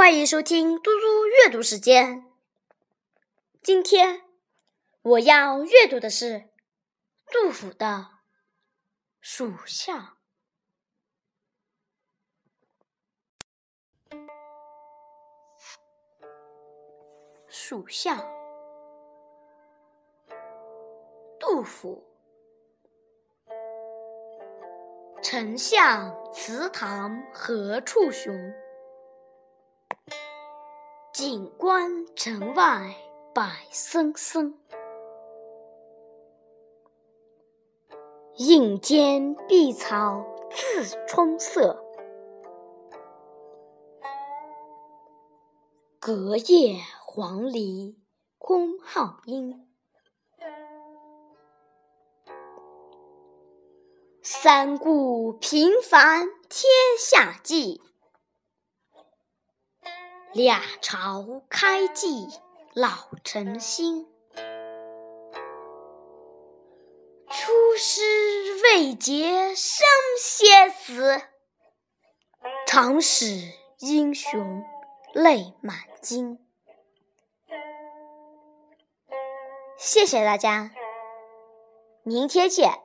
欢迎收听嘟嘟阅读时间。今天我要阅读的是杜甫的《蜀相》。《蜀相》，杜甫。丞相祠堂何处寻？锦官城外柏森森。映间碧草自春色，隔叶黄鹂空号音。三顾频烦天下计。两朝开济老臣心，出师未捷身先死，长使英雄泪满襟。谢谢大家，明天见。